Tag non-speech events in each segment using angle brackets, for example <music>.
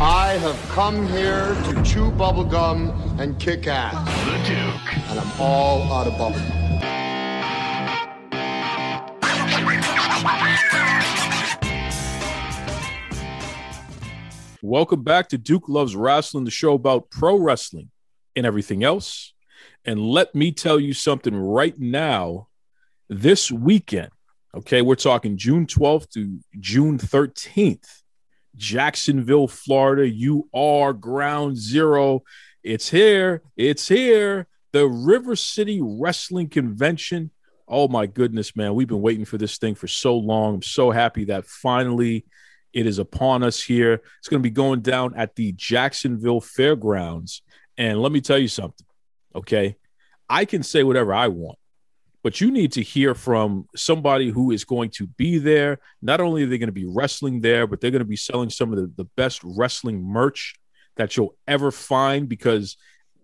I have come here to chew bubblegum and kick ass. the Duke. And I'm all out of bubblegum. Welcome back to Duke Loves Wrestling, the show about pro wrestling and everything else. And let me tell you something right now. This weekend, okay, we're talking June 12th to June 13th, Jacksonville, Florida. You are ground zero. It's here. It's here. The River City Wrestling Convention. Oh my goodness, man. We've been waiting for this thing for so long. I'm so happy that finally it is upon us here. It's going to be going down at the Jacksonville Fairgrounds. And let me tell you something, okay? I can say whatever I want, but you need to hear from somebody who is going to be there. Not only are they going to be wrestling there, but they're going to be selling some of the, the best wrestling merch that you'll ever find because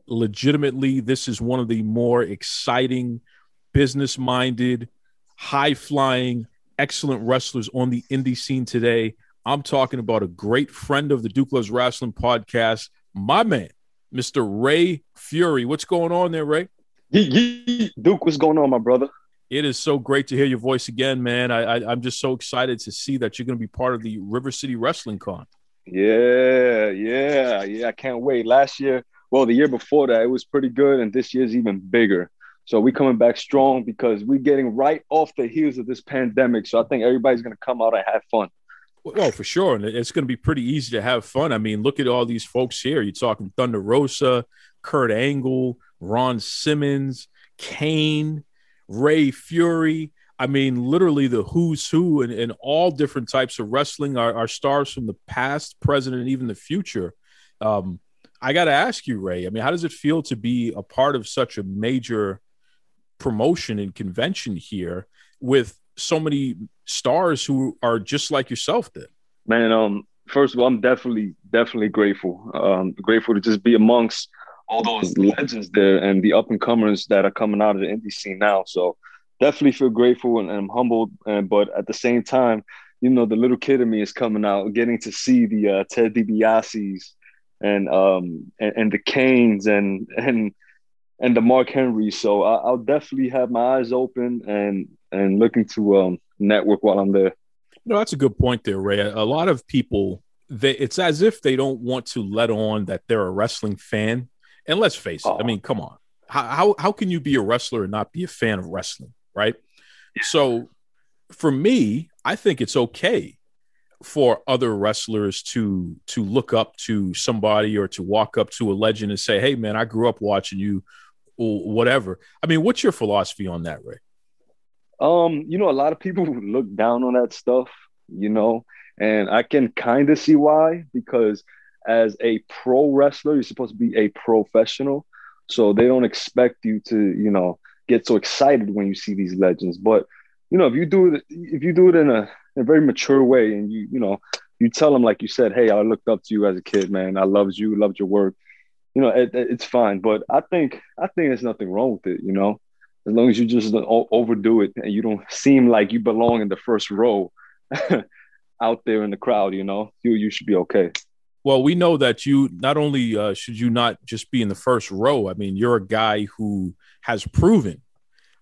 legitimately, this is one of the more exciting, business minded, high flying, excellent wrestlers on the indie scene today. I'm talking about a great friend of the Duke Loves Wrestling podcast, my man, Mr. Ray Fury. What's going on there, Ray? Duke, what's going on, my brother? It is so great to hear your voice again, man. I, I, I'm just so excited to see that you're going to be part of the River City Wrestling Con. Yeah, yeah, yeah. I can't wait. Last year, well, the year before that, it was pretty good, and this year's even bigger. So we coming back strong because we're getting right off the heels of this pandemic. So I think everybody's gonna come out and have fun. Well, for sure. And it's going to be pretty easy to have fun. I mean, look at all these folks here. You're talking Thunder Rosa, Kurt Angle, Ron Simmons, Kane, Ray Fury. I mean, literally the who's who and, and all different types of wrestling are, are stars from the past, present, and even the future. Um, I got to ask you, Ray, I mean, how does it feel to be a part of such a major promotion and convention here with so many stars who are just like yourself then? Man, um, first of all, I'm definitely, definitely grateful. Um, grateful to just be amongst all those legends there and the up and comers that are coming out of the indie scene now. So definitely feel grateful and, I'm humbled. And but at the same time, you know, the little kid in me is coming out, getting to see the uh, Ted DiBiase's and um and, and the Kanes and and and the Mark Henry. So I, I'll definitely have my eyes open and and looking to um network while I'm there. No, that's a good point there, Ray. A lot of people, they, it's as if they don't want to let on that they're a wrestling fan. And let's face it, I Oh. mean, come on. How, how, how can you be a wrestler and not be a fan of wrestling, right? So for me, I think it's okay for other wrestlers to to look up to somebody or to walk up to a legend and say, "Hey, man, I grew up watching you," or whatever. I mean, what's your philosophy on that, Ray? Um, you know, a lot of people <laughs> look down on that stuff, you know, and I can kind of see why because as a pro wrestler, you're supposed to be a professional. So they don't expect you to, you know, get so excited when you see these legends. But, you know, if you do it, if you do it in a, in a very mature way and you, you know, you tell them, like you said, hey, I looked up to you as a kid, man. I loved you, loved your work. You know, it, it- it's fine. But I think, I think there's nothing wrong with it, you know as long as you just don't overdo it and you don't <laughs> seem like you belong in the first row <laughs> out there in the crowd, you know, you you should be okay. Well, we know that you not only uh, should you not just be in the first row. I mean, you're a guy who has proven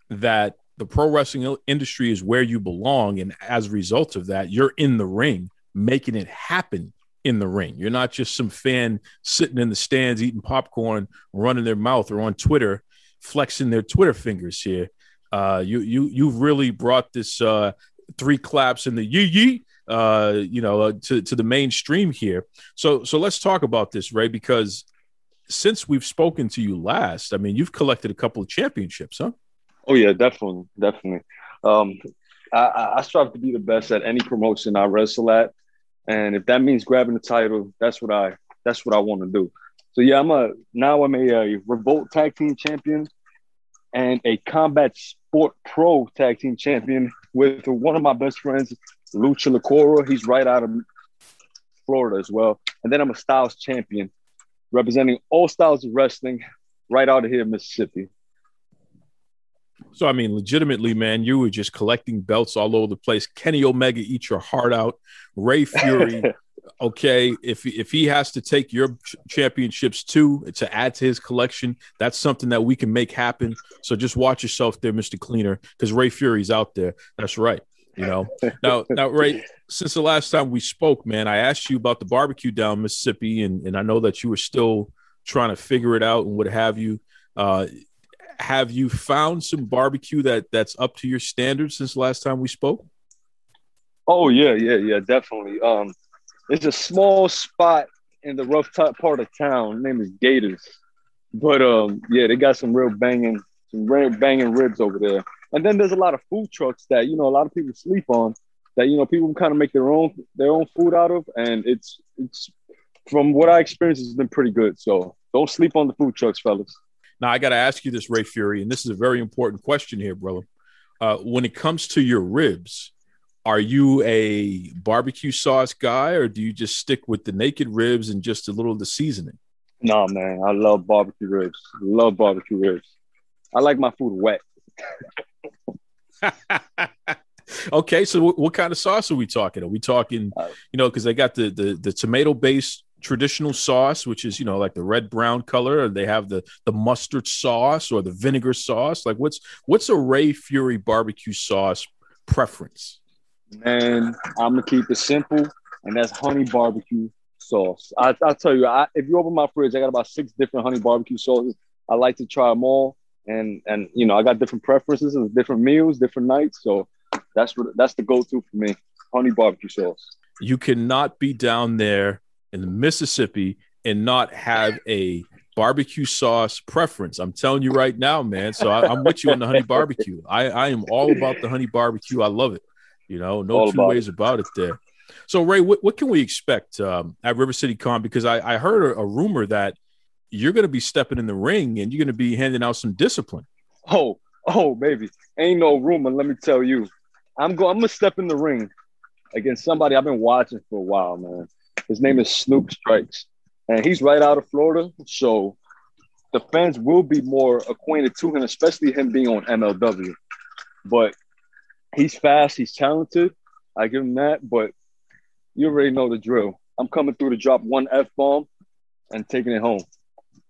that the pro wrestling industry is where you belong, and as a result of that, you're in the ring, making it happen in the ring. You're not just some fan sitting in the stands eating popcorn, running their mouth, or on Twitter flexing their Twitter fingers here. Uh, you you you've really brought this uh, three claps and the yee yee uh, you know, uh, to to the mainstream here. So so let's talk about this, Ray, because since we've spoken to you last, I mean, you've collected a couple of championships, huh? Oh yeah, definitely, definitely. Um, I, I I strive to be the best at any promotion I wrestle at, and if that means grabbing the title, that's what I that's what I want to do. So yeah, I'm a now I'm a, a Revolt Tag Team Champion and a Combat Sport Pro Tag Team Champion with one of my best friends, Lucha Lacora. He's right out of Florida as well. And then I'm a Styles Champion, representing all styles of wrestling, right out of here, Mississippi. So I mean, legitimately, man, you were just collecting belts all over the place. Kenny Omega eat your heart out. Ray Fury, <laughs> okay, if if he has to take your championships too to add to his collection, that's something that we can make happen. So just watch yourself there, Mister Cleaner, because Ray Fury's out there. That's right. You know. now, now, Ray, since the last time we spoke, man, I asked you about the barbecue down Mississippi, and and I know that you were still trying to figure it out and what have you. Uh, have you found some barbecue that that's up to your standards since last time we spoke? Oh yeah, yeah, yeah, definitely. Um, it's a small spot in the rough top part of town. name is Gators, but um, yeah, they got some real banging, some real banging ribs over there. And then there's a lot of food trucks that you know a lot of people sleep on. That you know people kind of make their own their own food out of, and it's it's from what I experienced, it's been pretty good. So don't sleep on the food trucks, fellas. Now I got to ask you this, Ray Fury, and this is a very important question here, brother. Uh, when it comes to your ribs, are you a barbecue sauce guy, or do you just stick with the naked ribs and just a little of the seasoning? No, man, I love barbecue ribs. Love barbecue ribs. I like my food wet. <laughs> <laughs> okay, so what, what, kind of sauce are we talking? Are we talking, uh, you know, because they got the the, the tomato based traditional sauce, which is you know like the red brown color, or they have the the mustard sauce or the vinegar sauce. Like what's what's a Ray Fury barbecue sauce preference? Man, I'm gonna keep it simple, and that's honey barbecue sauce. I, will tell you, I, if you open my fridge, I got about six different honey barbecue sauces. I like to try them all, and and you know I got different preferences and different meals, different nights. So that's what that's the go-to for me, honey barbecue sauce. You cannot be down there in the Mississippi and not have a barbecue sauce preference. I'm telling you right now, man. So I, am with you on the honey barbecue. I, I am all about the honey barbecue. I love it. You know, no all two ways it. about it there. So Ray, what, what can we expect um, at River City Con? Because I, I heard a, a rumor that you're going to be stepping in the ring and you're going to be handing out some discipline. Oh, oh, baby, ain't no rumor. Let me tell you, I'm going. I'm gonna step in the ring against somebody I've been watching for a while, man. His name is Snoop Strikes, and he's right out of Florida. So the fans will be more acquainted to him, especially him being on MLW. But he's fast, he's talented. I give him that. But you already know the drill. I'm coming through to drop one F bomb and taking it home.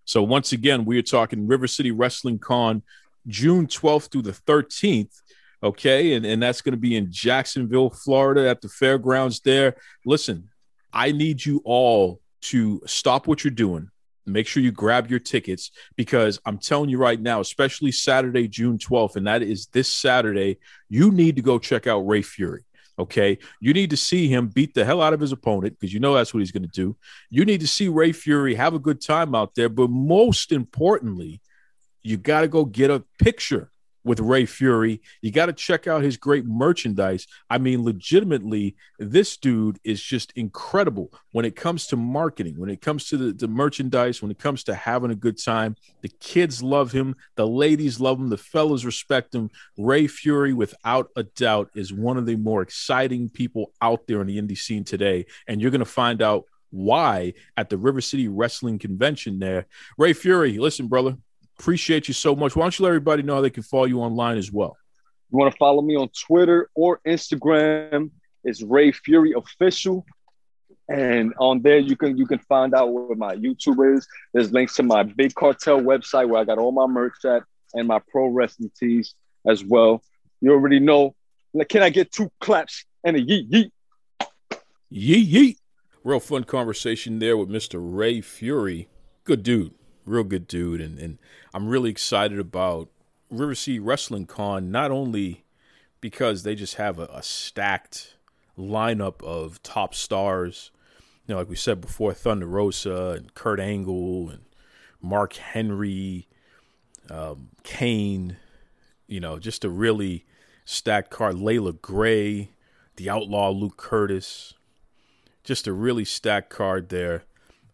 So once again, we are talking River City Wrestling Con, June 12th through the 13th. Okay, and, and that's going to be in Jacksonville, Florida, at the fairgrounds there. Listen, I need you all to stop what you're doing. Make sure you grab your tickets because I'm telling you right now, especially Saturday, June 12th, and that is this Saturday, you need to go check out Ray Fury. Okay. You need to see him beat the hell out of his opponent because you know that's what he's going to do. You need to see Ray Fury have a good time out there. But most importantly, you got to go get a picture with Ray Fury. You got to check out his great merchandise. I mean, legitimately, this dude is just incredible when it comes to marketing, when it comes to the, the merchandise, when it comes to having a good time. The kids love him, the ladies love him, the fellas respect him. Ray Fury, without a doubt, is one of the more exciting people out there in the indie scene today. And you're going to find out why at the River City Wrestling Convention there. Ray Fury, listen, brother, Appreciate you so much. Why don't you let everybody know how they can follow you online as well? You want to follow me on Twitter or Instagram? It's Ray Fury Official. And on there you can you can find out where my YouTube is. There's links to my big cartel website where I got all my merch at and my pro wrestling tees as well. You already know. Can I get two claps and a yeet yeet? Yeet yeet. Real fun conversation there with Mr. Ray Fury. Good dude real good dude, and and I'm really excited about River City Wrestling Con. Not only because they just have a, a stacked lineup of top stars, you know, like we said before, Thunder Rosa and Kurt Angle and Mark Henry, um, Kane, you know, just a really stacked card. Layla Gray, the Outlaw Luke Curtis, just a really stacked card there.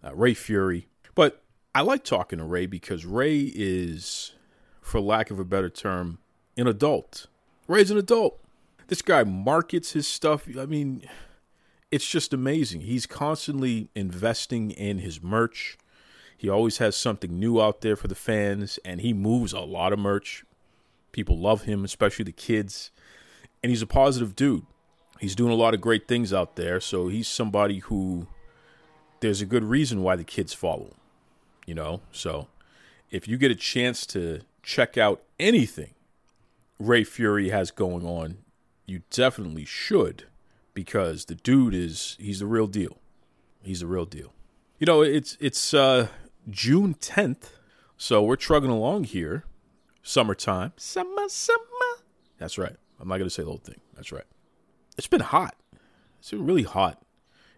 Uh, Ray Fury, but I like talking to Ray because Ray is, for lack of a better term, an adult. Ray's an adult. This guy markets his stuff. I mean, it's just amazing. He's constantly investing in his merch. He always has something new out there for the fans, and he moves a lot of merch. People love him, especially the kids. And he's a positive dude. He's doing a lot of great things out there. So he's somebody who there's a good reason why the kids follow him. You know? So if you get a chance to check out anything Ray Fury has going on, you definitely should because the dude is he's the real deal. He's the real deal. You know, it's it's uh June 10th, so we're trugging along here. Summertime. Summer, summer. That's right. I'm not going to say the whole thing. That's right. It's been hot. It's been really hot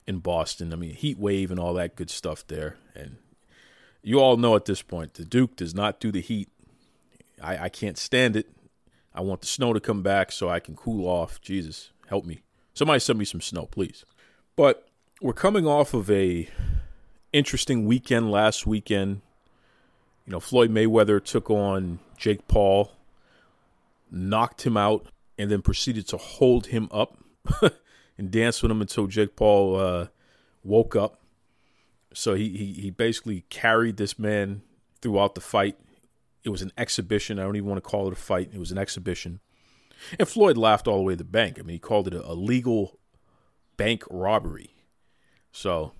in Boston. I mean, heat wave and all that good stuff there. And you all know at this point, the Duke does not do the heat. I, I can't stand it. I want the snow to come back so I can cool off. Jesus, help me. Somebody send me some snow, please. But we're coming off of a interesting weekend last weekend. You know, Floyd Mayweather took on Jake Paul, knocked him out, and then proceeded to hold him up <laughs> and dance with him until Jake Paul uh, woke up. So he, he he basically carried this man throughout the fight. It was an exhibition. I don't even want to call it a fight. It was an exhibition. And Floyd laughed all the way to the bank. I mean, he called it a, a legal bank robbery. So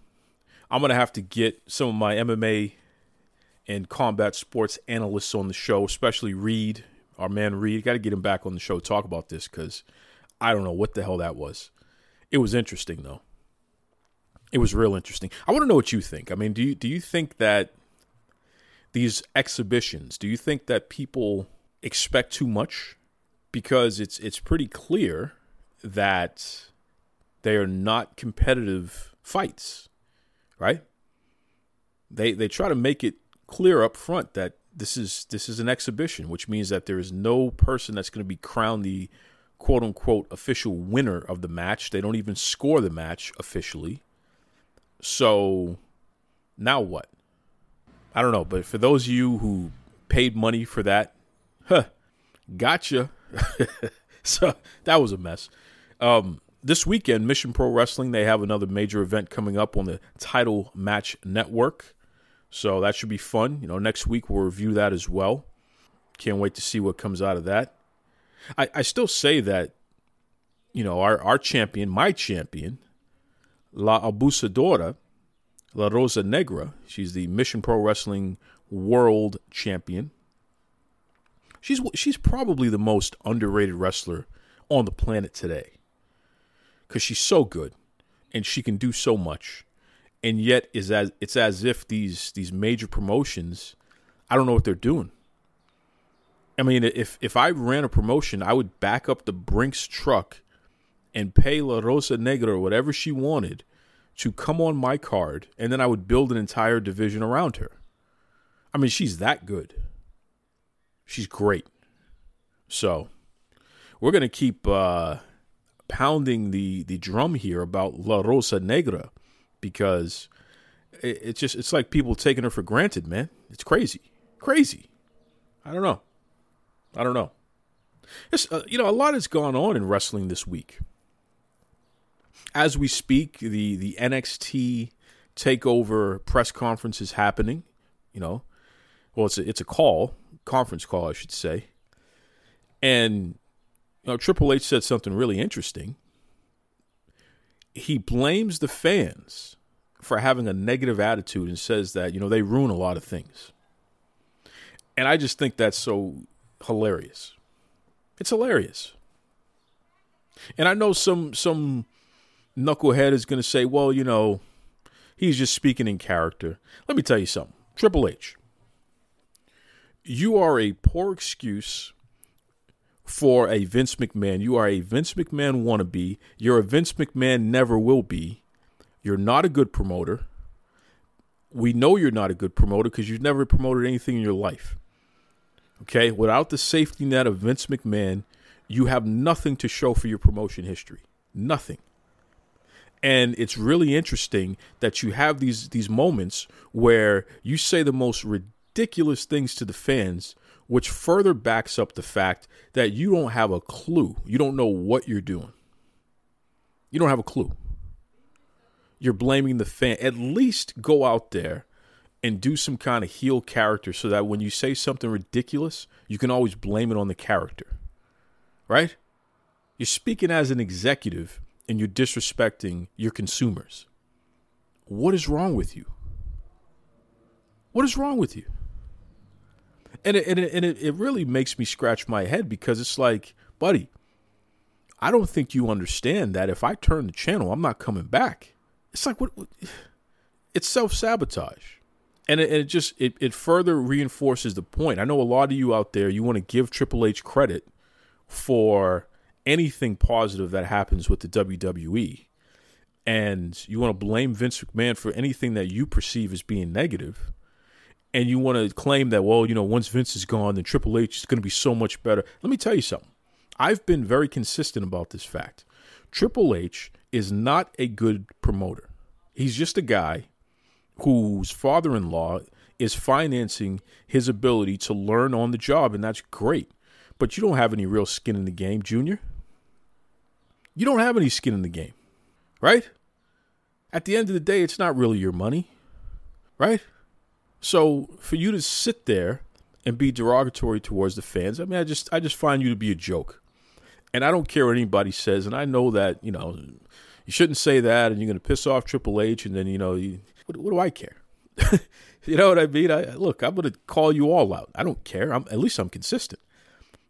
I'm going to have to get some of my MMA and combat sports analysts on the show, especially Reed, our man Reed. Got to get him back on the show talk about this because I don't know what the hell that was. It was interesting though. It was real interesting. I want to know what you think. I mean, do you do you think that these exhibitions, do you think that people expect too much? Because it's it's pretty clear that they are not competitive fights, right? They they try to make it clear up front that this is this is an exhibition, which means that there is no person that's going to be crowned the quote unquote official winner of the match. They don't even score the match officially. So now what? I don't know, but for those of you who paid money for that, huh, gotcha. <laughs> so that was a mess. Um, this weekend, Mission Pro Wrestling, they have another major event coming up on the Title Match Network. So that should be fun. You know, next week we'll review that as well. Can't wait to see what comes out of that. I, I still say that, you know, our, our champion, my champion, La Abusadora, La Rosa Negra, she's the Mission Pro Wrestling World Champion. She's she's probably the most underrated wrestler on the planet today because she's so good and she can do so much and yet is as it's as if these these major promotions i don't know what they're doing i mean if if i ran a promotion i would back up the brinks truck and pay la rosa negra whatever she wanted to come on my card and then i would build an entire division around her i mean she's that good she's great so we're gonna keep uh pounding the the drum here about La Rosa Negra because it, it's just it's like people taking her for granted, man. It's crazy, crazy. I don't know. I don't know. It's, uh, you know, a lot has gone on in wrestling this week. As we speak, the the NXT takeover press conference is happening. You know, well, it's a, it's a call, conference call, I should say, and you know, Triple H said something really interesting. He blames the fans for having a negative attitude and says that, you know, they ruin a lot of things. And I just think that's so hilarious. It's hilarious. And I know some some knucklehead is going to say, "Well, you know, he's just speaking in character." Let me tell you something. Triple H. You are a poor excuse for a Vince McMahon. You are a Vince McMahon wannabe. You're a Vince McMahon never will be. You're not a good promoter. We know you're not a good promoter because you've never promoted anything in your life. Okay? Without the safety net of Vince McMahon, you have nothing to show for your promotion history. Nothing. And it's really interesting that you have these these moments where you say the most ridiculous things to the fans, which further backs up the fact that you don't have a clue. You don't know what you're doing. You don't have a clue. You're blaming the fan. At least go out there and do some kind of heel character so that when you say something ridiculous, you can always blame it on the character. Right? You're speaking as an executive and you're disrespecting your consumers. What is wrong with you? What is wrong with you? And it, and it, and it, it really makes me scratch my head because it's like, buddy, I don't think you understand that if I turn the channel, I'm not coming back. It's like what, what <sighs> it's self sabotage. And it, it, just it, it further reinforces the point. I know a lot of you out there you want to give Triple H credit for anything positive that happens with the WWE. And you want to blame Vince McMahon for anything that you perceive as being. And you want to claim that, well, you know, once Vince is gone, then Triple H is going to be so much better. Let me tell you something. I've been very consistent about this fact. Triple H is not a good promoter. He's just a guy whose father in law is financing his ability to learn on the job, and that's great. But you don't have any real skin in the game, Junior. You don't have any skin in the game, right? At the end of the day, it's not really your money, right? So for you to sit there and be derogatory towards the fans, I mean, I just I just find you to be a joke. And I don't care what anybody says, and I know that you know you shouldn't say that, and you're going to piss off Triple H, and then you know you, what, what do I care? <laughs> you know what I mean? I, look, I'm going to call you all out. I don't care. I'm at least I'm consistent.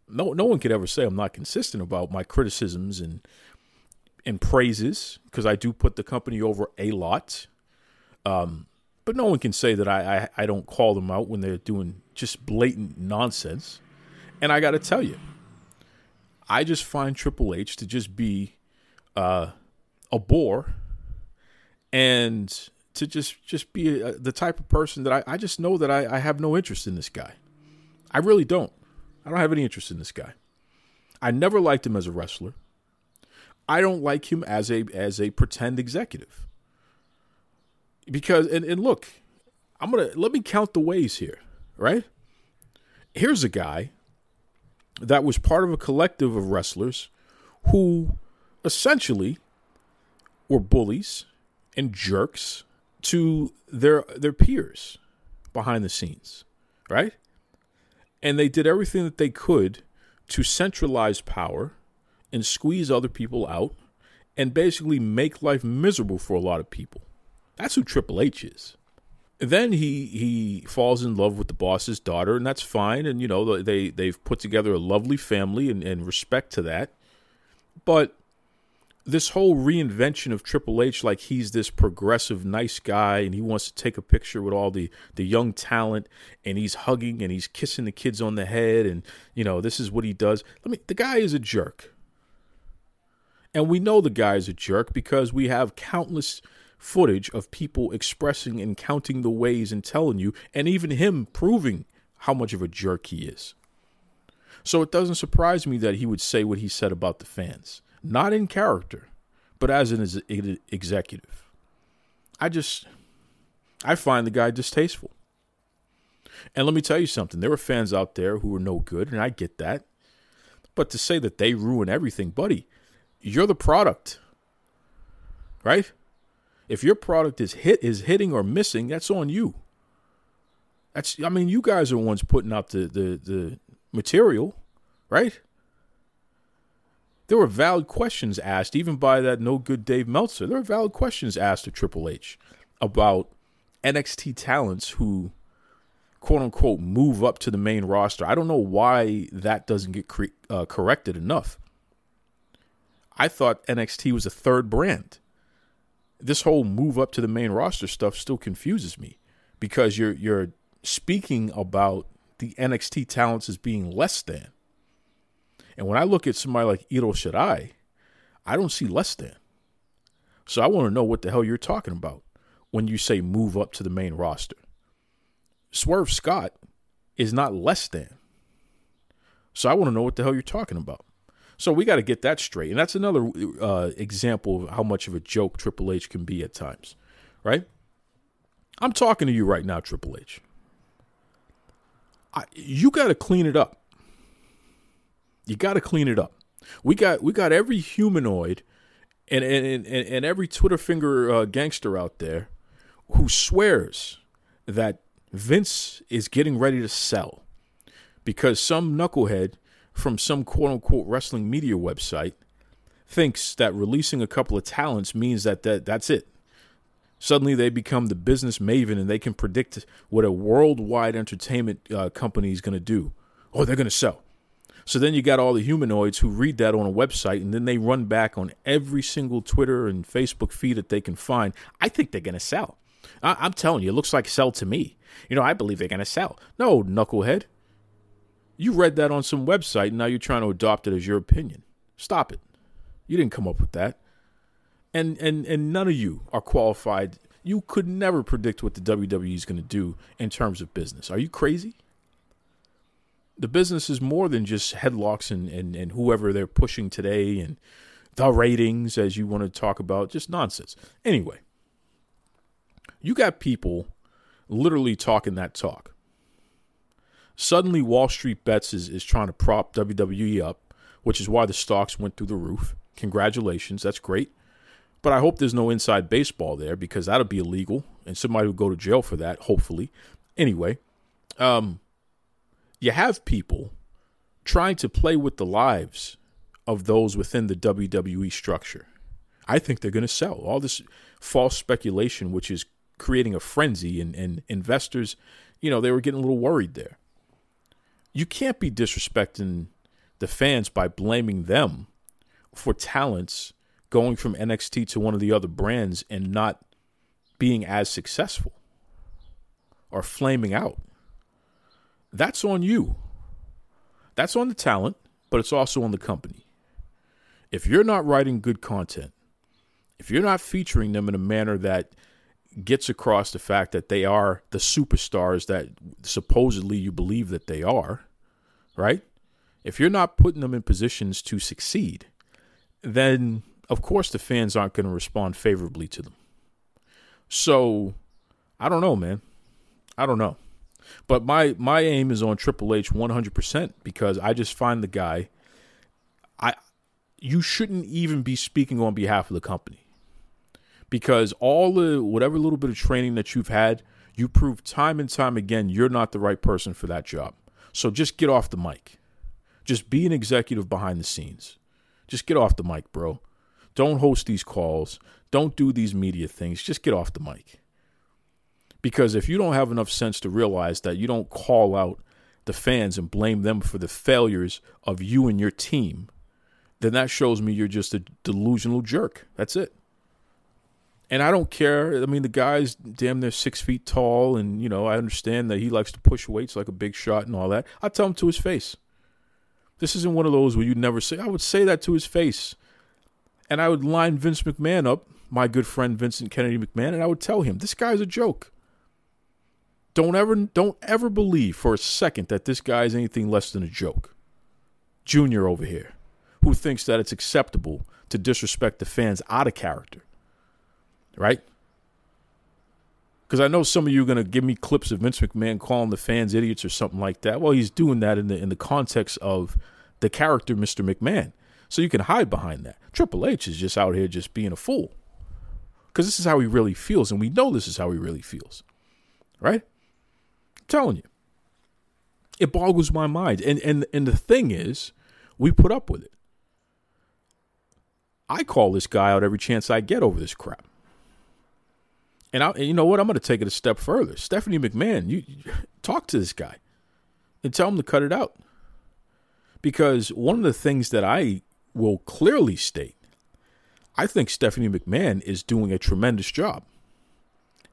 No, no one could ever say I'm not consistent about my criticisms and and praises because I do put the company over a lot. Um, but no one can say that I, I, I don't call them out when they're doing just blatant nonsense. And I got to tell you, I just find Triple H to just be uh, a bore and to just just be a, the type of person that I, I just know that I, I have no interest in this guy. I really don't. I don't have any interest in this guy. I never liked him as a wrestler. I don't like him as a as a pretend executive. Because and, and look, I'm gonna let me count the ways here, right? Here's a guy that was part of a collective of wrestlers who essentially were bullies and jerks to their their peers behind the scenes, right? And they did everything that they could to centralize power and squeeze other people out and basically make life miserable for a lot of people. That's who Triple H is. Then he he falls in love with the boss's daughter, and that's fine. And you know they they've put together a lovely family, and, and respect to that. But this whole reinvention of Triple H, like he's this progressive, nice guy, and he wants to take a picture with all the the young talent, and he's hugging and he's kissing the kids on the head, and you know this is what he does. Let me. The guy is a jerk. And we know the guy's a jerk because we have countless footage of people expressing and counting the ways and telling you, and even him proving how much of a jerk he is. So it doesn't surprise me that he would say what he said about the fans, not in character, but as an executive. I just, I find the guy distasteful. And let me tell you something there are fans out there who are no good, and I get that. But to say that they ruin everything, buddy, you're the product. Right? If your product is hit is hitting or missing, that's on you. That's I mean, you guys are ones putting out the the, the material, right? There were valid questions asked, even by that no good Dave Meltzer. There were valid questions asked to Triple H about NXT talents who, quote unquote, move up to the main roster. I don't know why that doesn't get cre- uh, corrected enough. I thought NXT was a third brand. This whole move up to the main roster stuff still confuses me because you're you're speaking about the NXT talents as being less than. And when I look at somebody like Io Shirai, I don't see less than. So I want to know what the hell you're talking about when you say move up to the main roster. Swerve Scott is not less than. So I want to know what the hell you're talking about. So we got to get that straight. And that's another uh, example of how much of a joke Triple H can be at times, right? I'm talking to you right now, Triple H. I, you got to clean it up. You got to clean it up. We got we got every humanoid and and, and, and every Twitter finger uh, gangster out there who swears that Vince is getting ready to sell because some knucklehead from some quote unquote wrestling media website thinks that releasing a couple of talents means that, that that's it. Suddenly they become the business maven and they can predict what a worldwide entertainment uh, company is going to do. Oh, they're going to sell. So then you got all the humanoids who read that on a website and then they run back on every single Twitter and Facebook feed that they can find. I think they're going to sell. I- am telling you, it looks like sell to me. You know, I believe they're going to sell. No, knucklehead. You read that on some website and now you're trying to adopt it as your opinion. Stop it. You didn't come up with that. And and and none of you are qualified. You could never predict what the WWE is going to do in terms of business. Are you crazy? The business is more than just headlocks and, and, and whoever they're pushing today and the ratings, as you want to talk about. Just nonsense. Anyway, you got people literally talking that talk. Suddenly, Wall Street Bets is, is trying to prop WWE up, which is why the stocks went through the roof. Congratulations, that's great. But I hope there's no inside baseball there because that'll be illegal and somebody will go to jail for that, hopefully. Anyway, um, you have people trying to play with the lives of those within the WWE structure. I think they're going to sell all this false speculation, which is creating a frenzy, and, and investors, you know, they were getting a little worried there you can't be disrespecting the fans by blaming them for talents going from NXT to one of the other brands and not being as successful or flaming out. That's on you. That's on the talent, but it's also on the company. If you're not writing good content, if you're not featuring them in a manner that gets across the fact that they are the superstars that supposedly you believe that they are, right? If you're not putting them in positions to succeed, then of course the fans aren't going to respond favorably to them. So, I don't know, man. I don't know. But my my aim is on Triple H 100% because I just find the guy I you shouldn't even be speaking on behalf of the company because all the whatever little bit of training that you've had, you prove time and time again you're not the right person for that job. So just get off the mic. Just be an executive behind the scenes. Just get off the mic, bro. Don't host these calls. Don't do these media things. Just get off the mic. Because if you don't have enough sense to realize that you don't call out the fans and blame them for the failures of you and your team, then that shows me you're just a delusional jerk. That's it. And I don't care. I mean, the guy's damn near six feet tall, and you know, I understand that he likes to push weights like a big shot and all that. I tell him to his face. This isn't one of those where you never say. I would say that to his face, and I would line Vince McMahon up, my good friend Vincent Kennedy McMahon, and I would tell him this guy's a joke. Don't ever, don't ever believe for a second that this guy is anything less than a joke. Junior over here, who thinks that it's acceptable to disrespect the fans out of character right? Because I know some of you are going to give me clips of Vince McMahon calling the fans idiots or something like that. Well, he's doing that in the in the context of the character Mr. McMahon, so you can hide behind that. Triple H is just out here just being a fool because this is how he really feels, and we know this is how he really feels, right? I'm telling you, it boggles my mind. And and and the thing is, we put up with it. I call this guy out every chance I get over this crap. And, I, and you know what? I'm going to take it a step further. Stephanie McMahon, you, you talk to this guy and tell him to cut it out. Because one of the things that I will clearly state, I think Stephanie McMahon is doing a tremendous job.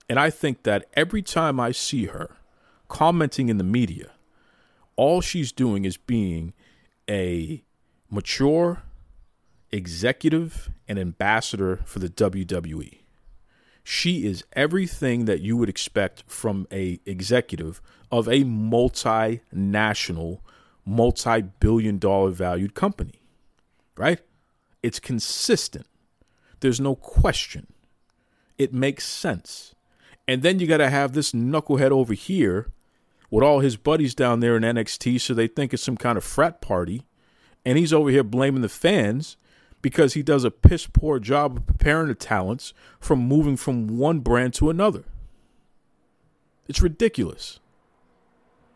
And I think that every time I see her commenting in the media, all she's doing is being a mature executive and ambassador for the WWE. She is everything that you would expect from a executive of a multinational, multi-billion dollar valued company. right? It's consistent. There's no question. It makes sense. And then you got to have this knucklehead over here with all his buddies down there in NXT so they think it's some kind of frat party. And he's over here blaming the fans because he does a piss poor job of preparing the talents from moving from one brand to another. It's ridiculous.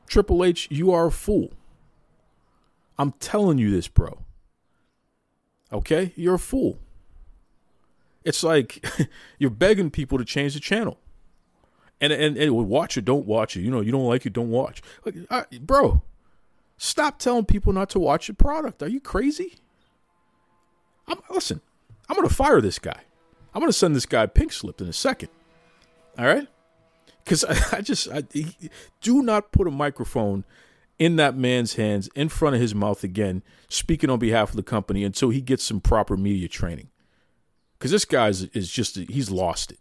Triple H, you are a fool. I'm telling you this, bro. Okay? You're a fool. It's like <laughs> you're begging people to change the channel. And and, and watch it, don't watch it. You know, you don't like it, don't watch. Like, bro, stop telling people not to watch the product. Are you crazy? I'm, listen, I'm going to fire this guy. I'm going to send this guy pink slip in a second. All right? Because I, <laughs> I, just I, he, do not put a microphone in that man's hands in front of his mouth again, speaking on behalf of the company until he gets some proper media training. Because this guy is, is just, he's lost it.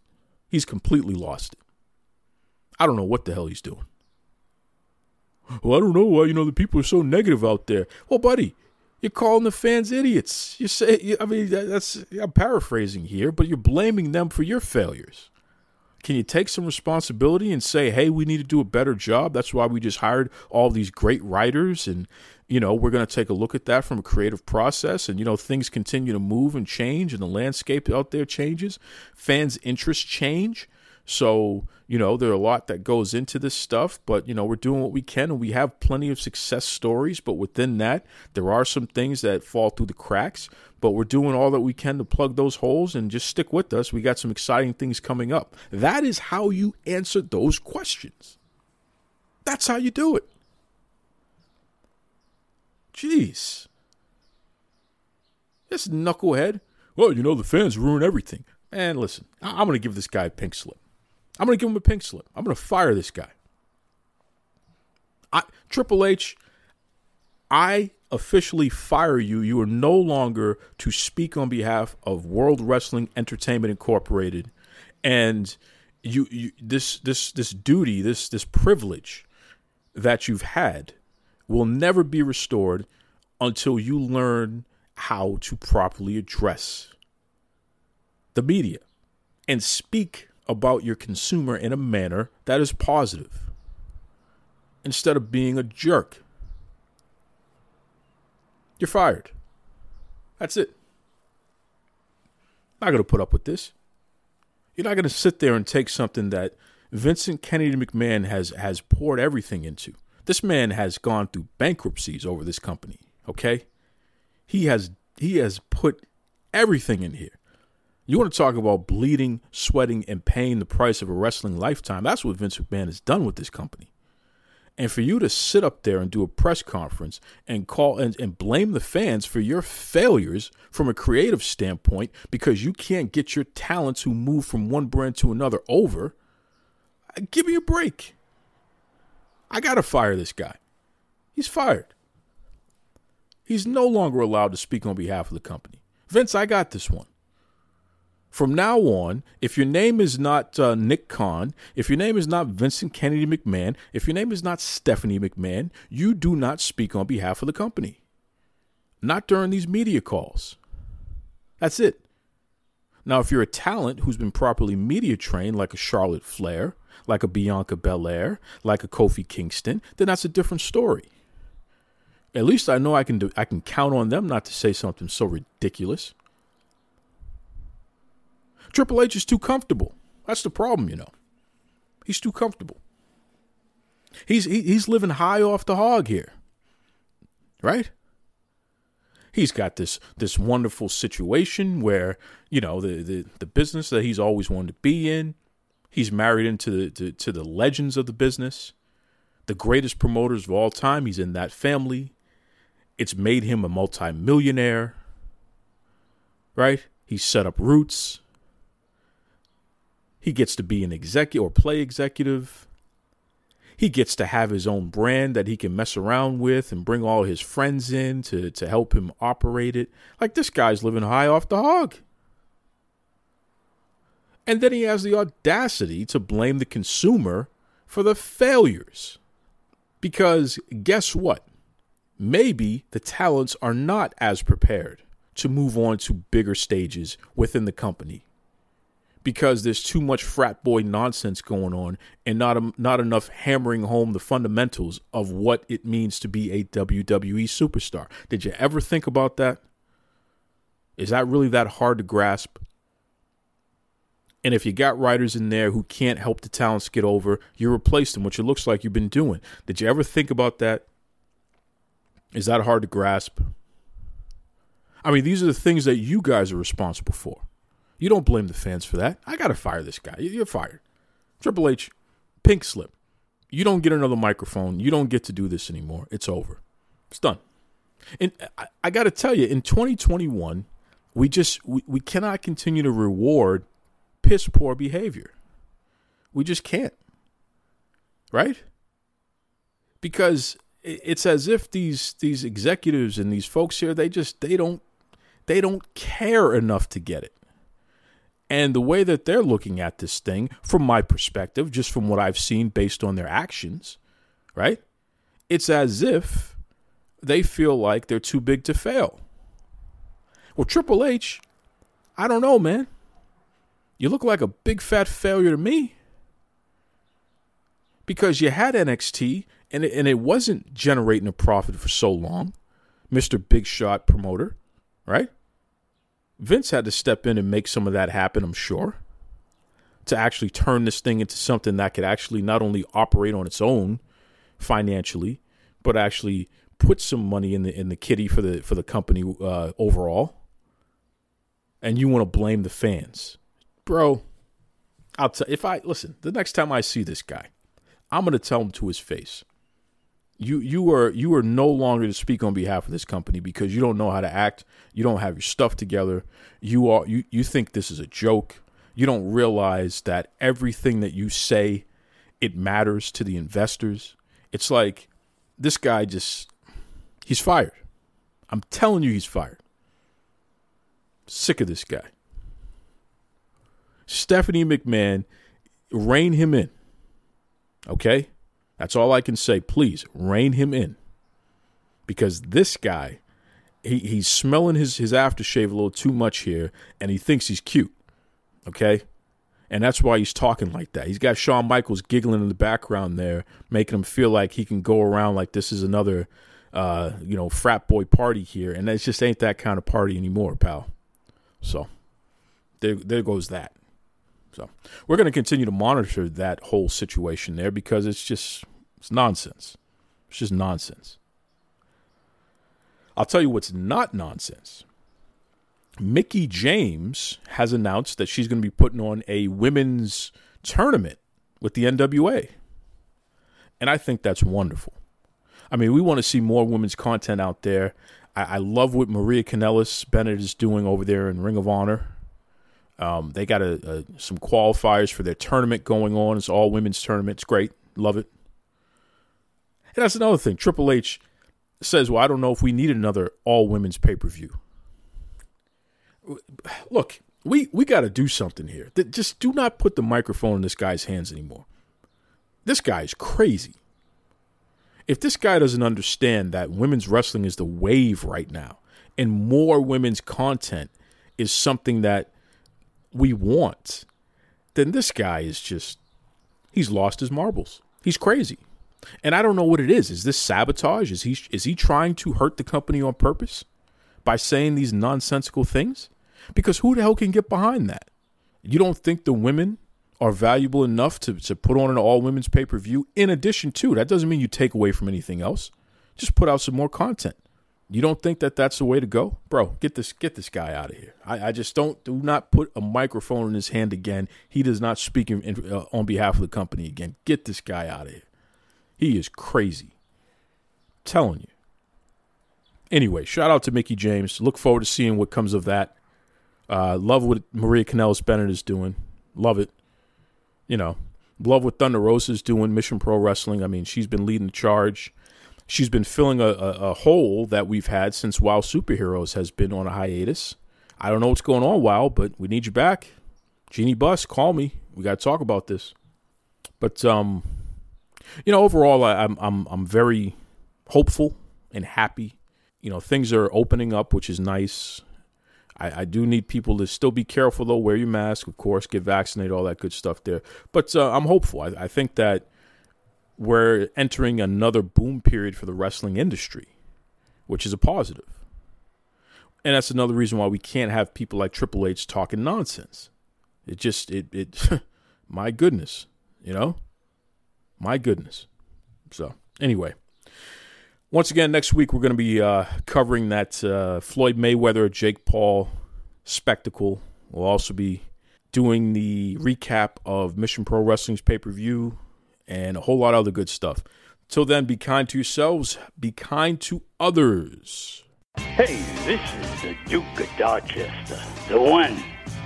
He's completely lost it. I don't know what the hell he's doing. Well, I don't know why, you know, the people are so negative out there. Well, buddy, you're calling the fans idiots. You say, I mean, that's I'm paraphrasing here, but you're blaming them for your failures. Can you take some responsibility and say, hey, we need to do a better job? That's why we just hired all these great writers. And, you know, we're going to take a look at that from a creative process. And, you know, things continue to move and change, and the landscape out there changes. Fans' interests change. So, you know, there are a lot that goes into this stuff, but, you know, we're doing what we can and we have plenty of success stories. But within that, there are some things that fall through the cracks, but we're doing all that we can to plug those holes and just stick with us. We got some exciting things coming up. That is how you answer those questions. That's how you do it. Jeez. This knucklehead. Well, you know, the fans ruin everything. And listen, I'm going to give this guy a pink slip. I'm going to give him a pink slip. I'm going to fire this guy. I, Triple H, I officially fire you. You are no longer to speak on behalf of World Wrestling Entertainment Incorporated, and you, you this this this duty, this this privilege that you've had will never be restored until you learn how to properly address the media and speak about your consumer in a manner that is positive instead of being a jerk. You're fired. That's it. Not going to put up with this. You're not going to sit there and take something that Vincent Kennedy McMahon has has poured everything into. This man has gone through bankruptcies over this company, okay? He has he has put everything in here. You want to talk about bleeding, sweating, and paying the price of a wrestling lifetime? That's what Vince McMahon has done with this company. And for you to sit up there and do a press conference and call and, and blame the fans for your failures from a creative standpoint because you can't get your talents who move from one brand to another over, give me a break. I got to fire this guy. He's fired. He's no longer allowed to speak on behalf of the company. Vince, I got this one. From now on, if your name is not uh, Nick Khan, if your name is not Vincent Kennedy McMahon, if your name is not Stephanie McMahon, you do not speak on behalf of the company. Not during these media calls. That's it. Now, if you're a talent who's been properly media trained, like a Charlotte Flair, like a Bianca Belair, like a Kofi Kingston, then that's a different story. At least I know I can do, I can count on them not to say something so ridiculous. Triple H is too comfortable. That's the problem, you know. He's too comfortable. He's he, he's living high off the hog here. Right? He's got this this wonderful situation where, you know, the the, the business that he's always wanted to be in. He's married into the to, to the legends of the business, the greatest promoters of all time. He's in that family. It's made him a multimillionaire. Right? He's set up roots. He gets to be an executive or play executive. He gets to have his own brand that he can mess around with and bring all his friends in to, to help him operate it. Like this guy's living high off the hog. And then he has the audacity to blame the consumer for the failures. Because guess what? Maybe the talents are not as prepared to move on to bigger stages within the company because there's too much frat boy nonsense going on and not not enough hammering home the fundamentals of what it means to be a WWE superstar. Did you ever think about that? Is that really that hard to grasp? And if you got writers in there who can't help the talents get over, you replace them, which it looks like you've been doing. Did you ever think about that? Is that hard to grasp? I mean, these are the things that you guys are responsible for. You don't blame the fans for that. I got to fire this guy. You're fired. Triple H, pink slip. You don't get another microphone. You don't get to do this anymore. It's over. It's done. And I, I got to tell you, in 2021, we just we, we cannot continue to reward piss poor behavior. We just can't. Right? Because it's as if these these executives and these folks here they just they don't they don't care enough to get it. And the way that they're looking at this thing, from my perspective, just from what I've seen based on their actions, right? It's as if they feel like they're too big to fail. Well, Triple H, I don't know, man. You look like a big fat failure to me. Because you had NXT and it, and it wasn't generating a profit for so long, Mr. Big Shot promoter, right? Vince had to step in and make some of that happen, I'm sure, to actually turn this thing into something that could actually not only operate on its own financially, but actually put some money in the in the kitty for the for the company uh, overall. And you want to blame the fans, bro? I'll tell if I listen the next time I see this guy, I'm gonna tell him to his face you you are you are no longer to speak on behalf of this company because you don't know how to act. You don't have your stuff together. You are you you think this is a joke. You don't realize that everything that you say it matters to the investors. It's like this guy just he's fired. I'm telling you he's fired. Sick of this guy. Stephanie McMahon, rein him in. Okay? That's all I can say. Please rein him in. Because this guy, he, he's smelling his, his aftershave a little too much here, and he thinks he's cute. Okay? And that's why he's talking like that. He's got Shawn Michaels giggling in the background there, making him feel like he can go around like this is another, uh, you know, frat boy party here. And it just ain't that kind of party anymore, pal. So there, there goes that. So we're going to continue to monitor that whole situation there because it's just it's nonsense. It's just nonsense. I'll tell you what's not nonsense. Mickie James has announced that she's going to be putting on a women's tournament with the NWA. And I think that's wonderful. I mean, we want to see more women's content out there. I, I love what Maria Kanellis Bennett is doing over there in Ring of Honor. Um, they got a, a, some qualifiers for their tournament going on. It's all women's tournament. It's great. Love it. And that's another thing. Triple H says, Well, I don't know if we need another all women's pay per view. Look, we, we got to do something here. Just do not put the microphone in this guy's hands anymore. This guy is crazy. If this guy doesn't understand that women's wrestling is the wave right now and more women's content is something that we want, then this guy is just, he's lost his marbles. He's crazy. And I don't know what it is. Is this sabotage? Is he is he trying to hurt the company on purpose by saying these nonsensical things? Because who the hell can get behind that? You don't think the women are valuable enough to, to put on an all women's pay per view? In addition to that doesn't mean you take away from anything else. Just put out some more content. You don't think that that's the way to go, bro? Get this get this guy out of here. I, I just don't do not put a microphone in his hand again. He does not speak in, in, uh, on behalf of the company again. Get this guy out of here. He is crazy. I'm telling you. Anyway, shout out to Mickie James. Look forward to seeing what comes of that. Uh, love what Maria Kanellis Bennett is doing. Love it. You know, love what Thunder Rosa is doing. Mission Pro Wrestling. I mean, she's been leading the charge. She's been filling a, a, a hole that we've had since WoW Superheroes has been on a hiatus. I don't know what's going on, WoW, but we need you back. Jeanie Buss, call me. We got to talk about this. But um, you know, overall, I, I'm I'm I'm very hopeful and happy. You know, things are opening up, which is nice. I, I, do need people to still be careful, though. Wear your mask, of course, get vaccinated, all that good stuff there. But uh, I'm hopeful. I, I think that we're entering another boom period for the wrestling industry, which is a positive. And that's another reason why we can't have people like Triple H talking nonsense. It just, it, it, <laughs> my goodness, you know? My goodness. So, anyway, once again, next week we're going to be uh, covering that uh, Floyd Mayweather Jake Paul spectacle. We'll also be doing the recap of Mission Pro Wrestling's pay per view and a whole lot of other good stuff. Till then, be kind to yourselves, be kind to others. Hey, this is the Duke of Dorchester, the one,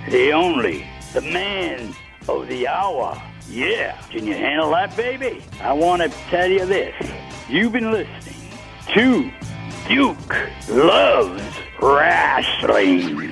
the only, the man of the hour. Yeah, can you handle that, baby? I want to tell you this. You've been listening to Duke Loves Wrestling.